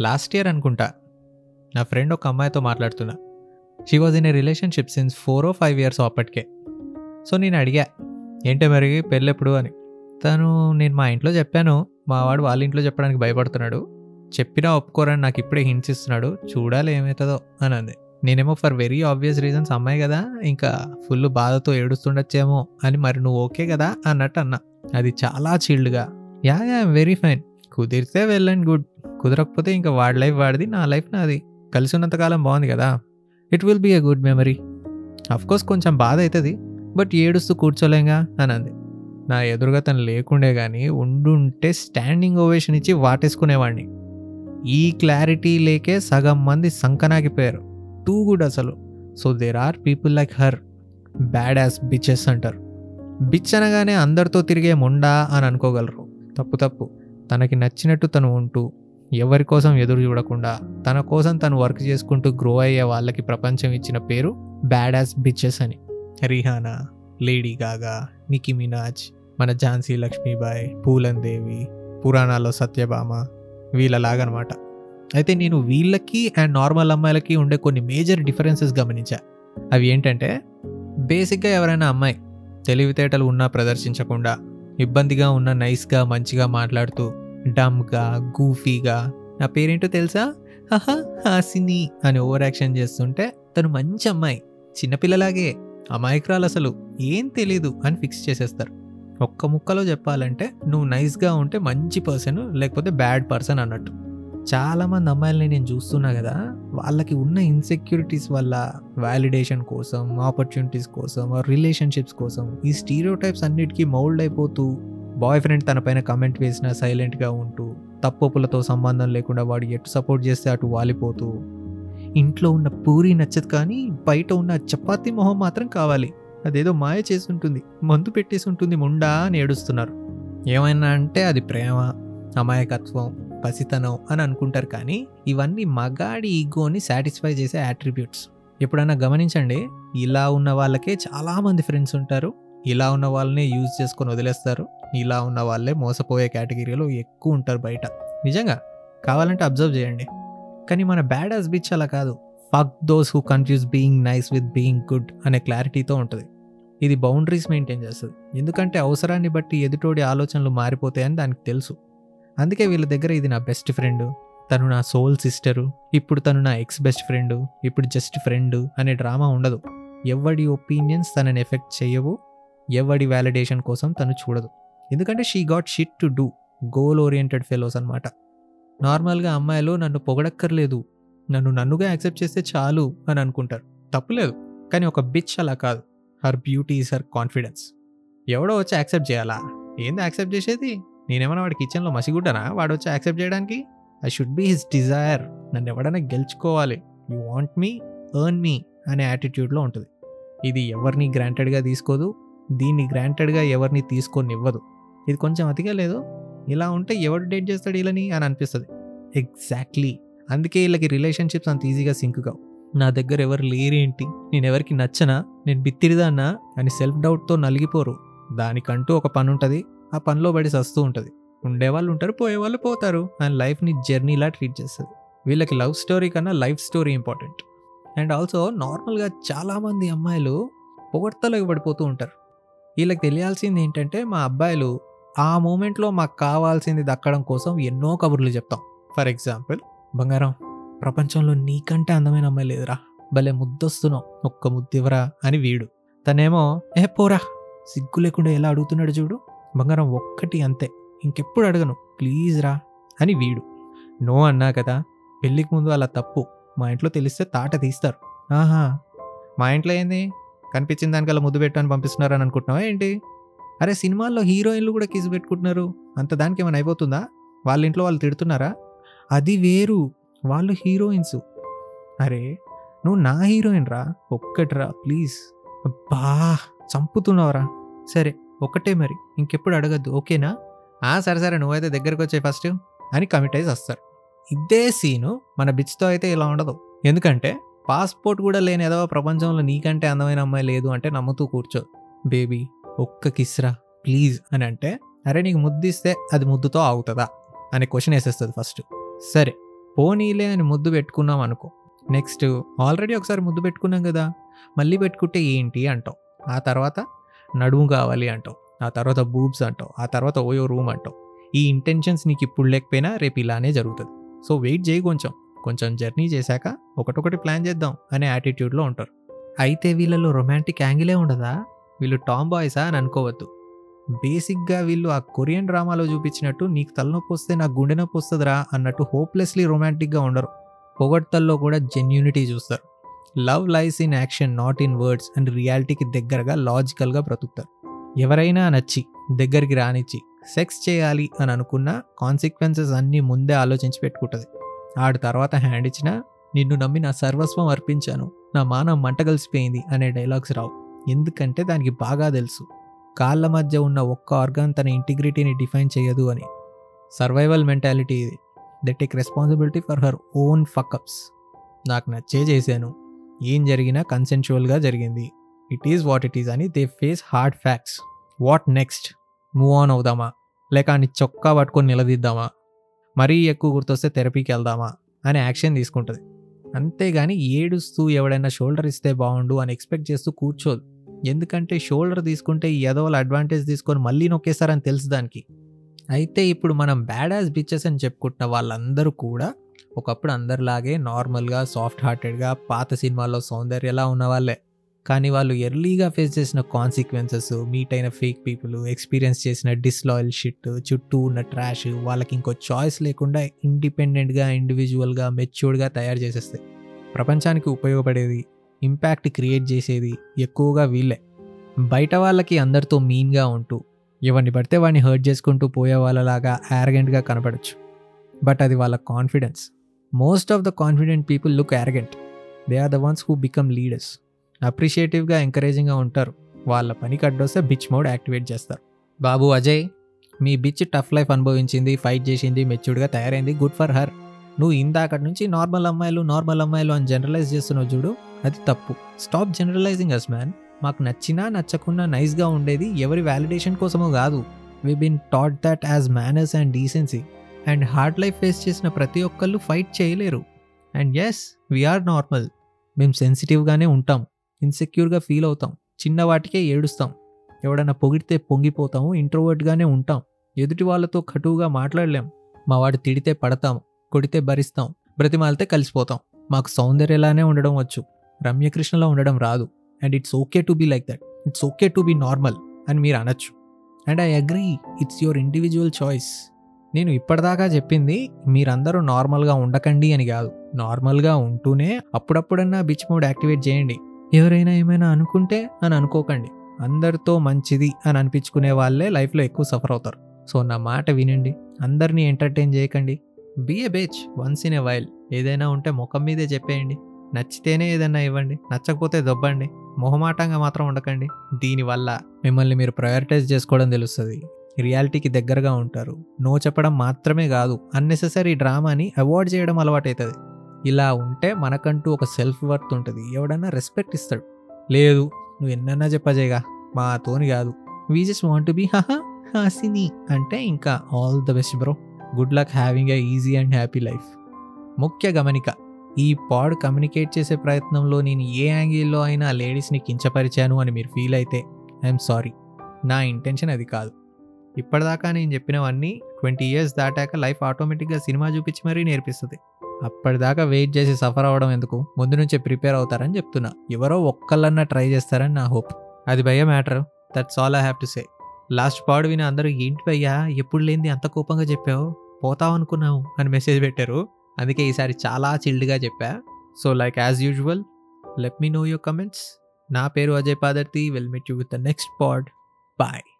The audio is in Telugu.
లాస్ట్ ఇయర్ అనుకుంటా నా ఫ్రెండ్ ఒక అమ్మాయితో మాట్లాడుతున్నా. She was in a relationship since four or five years అప్పటికే. సో నేను అడిగా ఏంటి మరి పెళ్ళెప్పుడు? అని. తను నేను మా ఇంట్లో చెప్పాను మా వాడు వాళ్ళ ఇంట్లో చెప్పడానికి భయపడుతున్నాడు. చెప్పినా ఒప్పుకోరని నాకు ఇప్పుడే హింట్స్ ఇస్తున్నాడు. చూడాలి ఏమవుతుందో అని అంది. నేనేమో ఫర్ వెరీ ఆబ్వియస్ రీజన్స్ అమ్మాయి కదా ఇంకా ఫుల్ బాధతో ఏడుస్తుండొచ్చేమో అని మరి నువ్వు ఓకే కదా అన్నట్టు అన్నా. అది చాలా చిల్డ్గా యా యా వెరీ ఫైన్ కుదిరితే వెళ్ళండి గుడ్ కుదరకపోతే ఇంకా వాడి లైఫ్ వాడిది నా లైఫ్ నాది. కలిసి ఉన్నంతకాలం బాగుంది కదా. It will be a good memory course కొంచెం బాధ అవుతుంది బట్ ఏడుస్తూ కూర్చోలేంగా అని అంది. నా ఎదురుగా తను లేకుండే కానీ ఉండుంటే స్టాండింగ్ ఓవేషన్ ఇచ్చి వాటేసుకునేవాడిని ఈ క్లారిటీ లేకే సగం మంది సంకనాగిపోయారు. టూ గుడ్ అసలు. So there are people like her bad as bitches అంటారు. బిచ్ అనగానే అందరితో తిరిగే మొండా అని అనుకోగలరు. తప్పు తప్పు. తనకి నచ్చినట్టు తను ఉంటూ ఎవరి కోసం ఎదురు చూడకుండా తన కోసం తను వర్క్ చేసుకుంటూ గ్రో అయ్యే వాళ్ళకి ప్రపంచం ఇచ్చిన పేరు బ్యాడ్ యాస్ బిచెస్ అని. రిహానా లేడీ గాగా నికి మినాజ్ మన ఝాన్సీ లక్ష్మీబాయ్ పూలన్ దేవి పురాణాల్లో సత్యభామ వీళ్ళలాగనమాట. అయితే నేను వీళ్ళకి అండ్ నార్మల్ అమ్మాయిలకి ఉండే కొన్ని మేజర్ డిఫరెన్సెస్ గమనించా. అవి ఏంటంటే బేసిక్గా ఎవరైనా అమ్మాయి తెలివితేటలు ఉన్నా ప్రదర్శించకుండా ఇబ్బందిగా ఉన్న నైస్గా మంచిగా మాట్లాడుతూ డమ్గా గూఫీగా. నా పేరేంటో తెలుసా? హహా హాసిని అని ఓవర్ యాక్షన్ చేస్తుంటే తను మంచి అమ్మాయి. చిన్నపిల్లలాగే అమాయకురాలు అసలు. ఏం తెలీదు అని ఫిక్స్ చేసేస్తారు. ఒక్క ముక్కలో చెప్పాలంటే నువ్వు నైస్గా ఉంటే మంచి పర్సన్ లేకపోతే బ్యాడ్ పర్సన్ అన్నట్టు. చాలామంది అమ్మాయిలని నేను చూస్తున్నా కదా వాళ్ళకి ఉన్న ఇన్సెక్యూరిటీస్ వల్ల వ్యాలిడేషన్ కోసం ఆపర్చునిటీస్ కోసం రిలేషన్షిప్స్ కోసం ఈ స్టీరియో టైప్స్ అన్నిటికీ మౌల్డ్ అయిపోతూ బాయ్ ఫ్రెండ్ తన పైన కమెంట్ వేసినా సైలెంట్గా ఉంటూ తప్పులతో సంబంధం లేకుండా వాడు ఎటు సపోర్ట్ చేస్తే అటు వాలిపోతూ ఇంట్లో ఉన్న పూరి నచ్చదు కానీ బయట ఉన్న చపాతీ మొహం మాత్రం కావాలి. అదేదో మాయ చేసి ఉంటుంది మందు పెట్టేసి ఉంటుంది ముండా అని ఏడుస్తున్నారు. ఏమైనా అంటే అది ప్రేమ అమాయకత్వం పసితనం అని అనుకుంటారు కానీ ఇవన్నీ మగాడి ఈగోని సాటిస్ఫై చేసే యాట్రిబ్యూట్స్ ఎప్పుడైనా గమనించండి ఇలా ఉన్న వాళ్ళకే చాలామంది ఫ్రెండ్స్ ఉంటారు. ఇలా ఉన్న వాళ్ళనే యూజ్ చేసుకొని వదిలేస్తారు. ఇలా ఉన్న వాళ్ళే మోసపోయే కేటగిరీలో ఎక్కువ ఉంటారు బయట. నిజంగా కావాలంటే అబ్జర్వ్ చేయండి. కానీ మన బ్యాడ్ యాజ్ బిచ్ అలా కాదు. Fuck those who confuse being nice with being good అనే క్లారిటీతో ఉంటుంది. ఇది బౌండరీస్ మెయింటైన్ చేస్తుంది. ఎందుకంటే అవసరాన్ని బట్టి ఎదుటోడి ఆలోచనలు మారిపోతాయని దానికి తెలుసు. అందుకే వీళ్ళ దగ్గర ఇది నా బెస్ట్ ఫ్రెండ్ తను నా సోల్ సిస్టరు ఇప్పుడు తను నా ఎక్స్ బెస్ట్ ఫ్రెండు ఇప్పుడు జస్ట్ ఫ్రెండ్ అనే డ్రామా ఉండదు. ఎవడి ఒపీనియన్స్ తనని ఎఫెక్ట్ చేయవు ఎవడి వ్యాలిడేషన్ కోసం తను చూడదు. ఎందుకంటే she got shit to do goal oriented fellows అనమాట నార్మల్గా అమ్మాయిలు నన్ను పొగడక్కర్లేదు నన్ను నన్నుగా యాక్సెప్ట్ చేస్తే చాలు అని అనుకుంటారు. తప్పులేదు కానీ ఒక బిచ్ అలా కాదు. Her beauty is her confidence ఎవడో వచ్చి యాక్సెప్ట్ చేయాలా? ఏంది యాక్సెప్ట్ చేసేది? నేనేమైనా వాడి కిచెన్లో మసిగుడ్డానా? వాడు వచ్చి యాక్సెప్ట్ చేయడానికి? I should be his desire నన్ను ఎవడైనా గెలుచుకోవాలి. You want me earn me అనే యాటిట్యూడ్లో ఉంటుంది. ఇది ఎవరిని గ్రాంటెడ్గా తీసుకోదు దీన్ని గ్రాంటెడ్గా ఎవరిని తీసుకొని ఇవ్వదు ఇది కొంచెం అతిగా లేదు. ఇలా ఉంటే ఎవడు డేట్ చేస్తాడు వీళ్ళని అని అనిపిస్తుంది. ఎగ్జాక్ట్లీ. అందుకే వీళ్ళకి రిలేషన్షిప్స్ అంత ఈజీగా సింక్ కావు. నా దగ్గర ఎవరు లేరేంటి? నేను ఎవరికి నచ్చనా? నేను బిత్తిరిదానా అని సెల్ఫ్ డౌట్తో నలిగిపోరు. దానికంటూ ఒక పని ఉంటుంది. ఆ పనిలో పడి సస్తూ ఉంటుంది. ఉండేవాళ్ళు ఉంటారు పోయేవాళ్ళు పోతారు అండ్ లైఫ్ని జర్నీలా ట్రీట్ చేస్తుంది. వీళ్ళకి లవ్ స్టోరీ కన్నా life story important. And also నార్మల్గా చాలామంది అమ్మాయిలు పొగడ్తలోకి పడిపోతూ ఉంటారు. వీళ్ళకి తెలియాల్సింది ఏంటంటే మా అబ్బాయిలు ఆ మూమెంట్లో మాకు కావాల్సింది దక్కడం కోసం ఎన్నో కబుర్లు చెప్తాం. ఫర్ ఎగ్జాంపుల్ బంగారం ప్రపంచంలో నీకంటే అందమైన అమ్మాయి లేదురా. భలే ముద్దొస్తున్నావు. ఒక్క ముద్దివరా అని వీడు. తనేమో ఏ పోరా సిగ్గు లేకుండా ఎలా అడుగుతున్నాడు చూడు? బంగారం ఒక్కటి అంతే. ఇంకెప్పుడు అడగను. ప్లీజ్ రా అని వీడు. నో అన్నా కదా పెళ్ళికి ముందు అలా తప్పు. మా ఇంట్లో తెలిస్తే తాట తీస్తారు. ఆహా. మా ఇంట్లో ఏంది? కనిపించిన దానికల్లా ముద్దు పెట్టు అని పంపిస్తున్నారని అనుకుంటున్నావా ఏంటి? అరే సినిమాల్లో హీరోయిన్లు కూడా కిస్ పెట్టుకుంటున్నారు. అంత దానికి ఏమైనా అయిపోతుందా? వాళ్ళ ఇంట్లో వాళ్ళు తిడుతున్నారా? అది వేరు. వాళ్ళు హీరోయిన్స్. అరే నువ్వు నా హీరోయిన్ రా ఒక్కటిరా ప్లీజ్. బా చంపుతున్నావురా. సరే ఒకటే మరి ఇంకెప్పుడు అడగద్దు ఓకేనా? ఆ సరే సరే నువ్వైతే దగ్గరకు వచ్చే ఫస్ట్ అని కమిట్ అయ్యి వస్తారు. ఇదే సీను మన బిచ్తో అయితే ఇలా ఉండదు. ఎందుకంటే పాస్పోర్ట్ కూడా లేని ఏదో ప్రపంచంలో నీకంటే అందమైన అమ్మాయి లేదు అంటే నమ్ముతూ కూర్చో. బేబీ ఒక్క కిస్రా ప్లీజ్ అని అంటే అరే నీకు ముద్దిస్తే అది ముద్దుతో ఆగుతుందా? అనే క్వశ్చన్ వేసేస్తుంది ఫస్ట్. సరే పోనీలే అని ముద్దు పెట్టుకున్నాం అనుకో. నెక్స్ట్ ఆల్రెడీ ఒకసారి ముద్దు పెట్టుకున్నాం కదా మళ్ళీ పెట్టుకుంటే ఏంటి అంటావు ఆ తర్వాత నడుము కావాలి అంటావు ఆ తర్వాత బూబ్స్ అంటావు ఆ తర్వాత ఓయో రూమ్ అంటావు ఈ ఇంటెన్షన్స్ నీకు ఇప్పుడు లేకపోయినా రేపు ఇలానే జరుగుతుంది. సో వెయిట్ చేయి కొంచెం. కొంచెం జర్నీ చేశాక ఒకటొకటి ప్లాన్ చేద్దాం అనే యాటిట్యూడ్లో ఉంటారు. అయితే వీళ్ళలో రొమాంటిక్ యాంగిలే ఉండదా? వీళ్ళు టామ్ బాయ్సా అని అనుకోవద్దు. బేసిక్గా వీళ్ళు ఆ కొరియన్ డ్రామాలో చూపించినట్టు నీకు తలనొప్పి వస్తే నాకు గుండె నొప్పి వస్తుందిరా అన్నట్టు హోప్లెస్లీ రొమాంటిక్గా ఉండరు. పొగడ్తల్లో కూడా జెన్యూనిటీ చూస్తారు. Love lies in action not in words and రియాలిటీకి దగ్గరగా లాజికల్గా బ్రతుకుతారు. ఎవరైనా నచ్చి దగ్గరికి రానిచ్చి సెక్స్ చేయాలి అని అనుకున్న కాన్సిక్వెన్సెస్ అన్నీ ముందే ఆలోచించి పెట్టుకుంటుంది. ఆడు తర్వాత హ్యాండ్ ఇచ్చినా నిన్ను నమ్మి నా సర్వస్వం అర్పించాను. నా మానం మంట కలిసిపోయింది అనే డైలాగ్స్ రావు. ఎందుకంటే దానికి బాగా తెలుసు. కాళ్ళ మధ్య ఉన్న ఒక్క ఆర్గాన్ తన ఇంటిగ్రిటీని డిఫైన్ చేయదు అని. సర్వైవల్ మెంటాలిటీ ఇది. They take responsibility for her own fuckups నాకు నచ్చే చేశాను. ఏం జరిగినా కన్సెన్షువల్గా జరిగింది. It is what it is అని they face hard facts what next move on అవుదామా? లేక అని చొక్కా పట్టుకొని నిలదీద్దామా? మరీ ఎక్కువ గుర్తొస్తే థెరపీకి వెళ్దామా అని యాక్షన్ తీసుకుంటుంది. అంతేగాని ఏడుస్తూ ఎవడైనా షోల్డర్ ఇస్తే బాగుండు అని ఎక్స్పెక్ట్ చేస్తూ కూర్చోదు. ఎందుకంటే షోల్డర్ తీసుకుంటే ఈ ఎదవల అడ్వాంటేజ్ తీసుకొని మళ్ళీ నొక్కేశారని తెలుసు దానికి. అయితే ఇప్పుడు మనం బ్యాడ్ యాజ్ బిచెస్ అని చెప్పుకుంటున్న వాళ్ళందరూ కూడా ఒకప్పుడు అందరిలాగే నార్మల్గా సాఫ్ట్ హార్టెడ్గా పాత సినిమాల్లో సౌందర్యలా ఎలా ఉన్నవాళ్ళే. కానీ వాళ్ళు ఎర్లీగా ఫేస్ చేసిన కాన్సిక్వెన్సెస్ మీట్ అయిన ఫేక్ పీపుల్ ఎక్స్పీరియన్స్ చేసిన డిస్లాయల్ షిట్ చుట్టూ ఉన్న ట్రాష్ వాళ్ళకి ఇంకో చాయిస్ లేకుండా ఇండిపెండెంట్గా ఇండివిజువల్గా మెచ్యూర్డ్గా తయారు చేసేస్తాయి. ప్రపంచానికి ఉపయోగపడేది ఇంపాక్ట్ క్రియేట్ చేసేది ఎక్కువగా వీళ్ళే. బయట వాళ్ళకి అందరితో మీన్గా ఉంటూ ఎవరిని పడితే వాడిని హర్ట్ చేసుకుంటూ పోయే వాళ్ళలాగా యారగెంట్గా కనపడచ్చు. బట్ అది వాళ్ళ confidence most of the confident people look arrogant they are the ones who become leaders అప్రిషియేటివ్గా ఎంకరేజింగ్గా ఉంటారు. వాళ్ళ పనికి అడ్డొస్తే బిచ్ మోడ్ యాక్టివేట్ చేస్తారు. బాబు అజయ్ మీ బిచ్ టఫ్ లైఫ్ అనుభవించింది ఫైట్ చేసింది మెచ్యూర్డ్గా తయారైంది గుడ్ ఫర్ హర్. నువ్వు ఇందాకటి నుంచి నార్మల్ అమ్మాయిలు నార్మల్ అమ్మాయిలు అని జనరలైజ్ చేస్తున్నావు చూడు అది తప్పు. స్టాప్ జనరలైజింగ్ అస్ మ్యాన్ మాకు నచ్చినా నచ్చకున్నా నైస్గా ఉండేది ఎవరి వ్యాలిడేషన్ కోసమో కాదు. We been taught that as manners and decency and hard life face చేసిన ప్రతి ఒక్కళ్ళు ఫైట్ చేయలేరు. అండ్ ఎస్ వీఆర్ నార్మల్ మేము సెన్సిటివ్గానే ఉంటాం. ఇన్సెక్యూర్గా ఫీల్ అవుతాం. చిన్న వాటికే ఏడుస్తాం. ఎవడన్నా పొగిడితే పొంగిపోతాము ఇంట్రోవర్ట్గానే ఉంటాం. ఎదుటి వాళ్ళతో కటువుగా మాట్లాడలేం. మా వాడు తిడితే పడతాం కొడితే భరిస్తాం బ్రతిమాలితే కలిసిపోతాం. మాకు సౌందర్యలానే ఉండడం వచ్చు. రమ్యకృష్ణలా ఉండడం రాదు. And it's okay to be like that. It's okay to be normal అని మీరు అనొచ్చు. And I agree it's your individual choice. నేను ఇప్పటిదాకా చెప్పింది మీరందరూ నార్మల్గా ఉండకండి అని కాదు. నార్మల్గా ఉంటూనే అప్పుడప్పుడన్నా బిచ్ మోడ్ యాక్టివేట్ చేయండి. ఎవరైనా ఏమైనా అనుకుంటే అని అనుకోకండి. అందరితో మంచిది అని అనిపించుకునే వాళ్ళే లైఫ్లో ఎక్కువ సఫర్ అవుతారు. సో నా మాట వినండి. అందరినీ ఎంటర్టైన్ చేయకండి. Be a bitch once in a while. ఏదైనా ఉంటే ముఖం మీదే చెప్పేయండి. నచ్చితేనే ఏదైనా ఇవ్వండి. నచ్చకపోతే దొబ్బండి. మొహమాటంగా మాత్రం ఉండకండి. దీనివల్ల మిమ్మల్ని మీరు ప్రయారిటైజ్ చేసుకోవడం తెలుస్తుంది. రియాలిటీకి దగ్గరగా ఉంటారు. నో చెప్పడం మాత్రమే కాదు. అన్నెసెసరీ డ్రామాని అవాయిడ్ చేయడం అలవాటవుతుంది ఇలా ఉంటే మనకంటూ ఒక సెల్ఫ్ వర్త్ ఉంటుంది. ఎవడన్నా రెస్పెక్ట్ ఇస్తాడు. లేదు నువ్వు ఎన్నన్నా చెప్పజేగా మాతోని కాదు. We just want to be హహా హాసిని అంటే ఇంకా all the best bro good luck having a easy and happy life ముఖ్య గమనిక ఈ పాడ్ కమ్యూనికేట్ చేసే ప్రయత్నంలో నేను ఏ యాంగిల్లో అయినా లేడీస్ని కించపరిచాను అని మీరు ఫీల్ అయితే ఐఎమ్ సారీ నా ఇంటెన్షన్ అది కాదు. ఇప్పటిదాకా నేను చెప్పినవన్నీ ట్వంటీ ఇయర్స్ దాటాక లైఫ్ ఆటోమేటిక్గా సినిమా చూపించి మరీ నేర్పిస్తుంది. అప్పటిదాకా వెయిట్ చేసి సఫర్ అవ్వడం ఎందుకు? ముందు నుంచే ప్రిపేర్ అవుతారని చెప్తున్నా. ఎవరో ఒక్కళ్ళన్నా ట్రై చేస్తారని నా హోప్. అది భయ్య matter. That's all I have to say last పాడు విని అందరూ ఏంటి భయ్యా? ఎప్పుడు లేనిది అంత కోపంగా చెప్పావు? పోతావు అనుకున్నావు? అని మెసేజ్ పెట్టారు. అందుకే ఈసారి చాలా చిల్డ్గా చెప్పా. So like as usual let me know your comments నా పేరు Ajay Padarthi. Will meet you with the next pod bye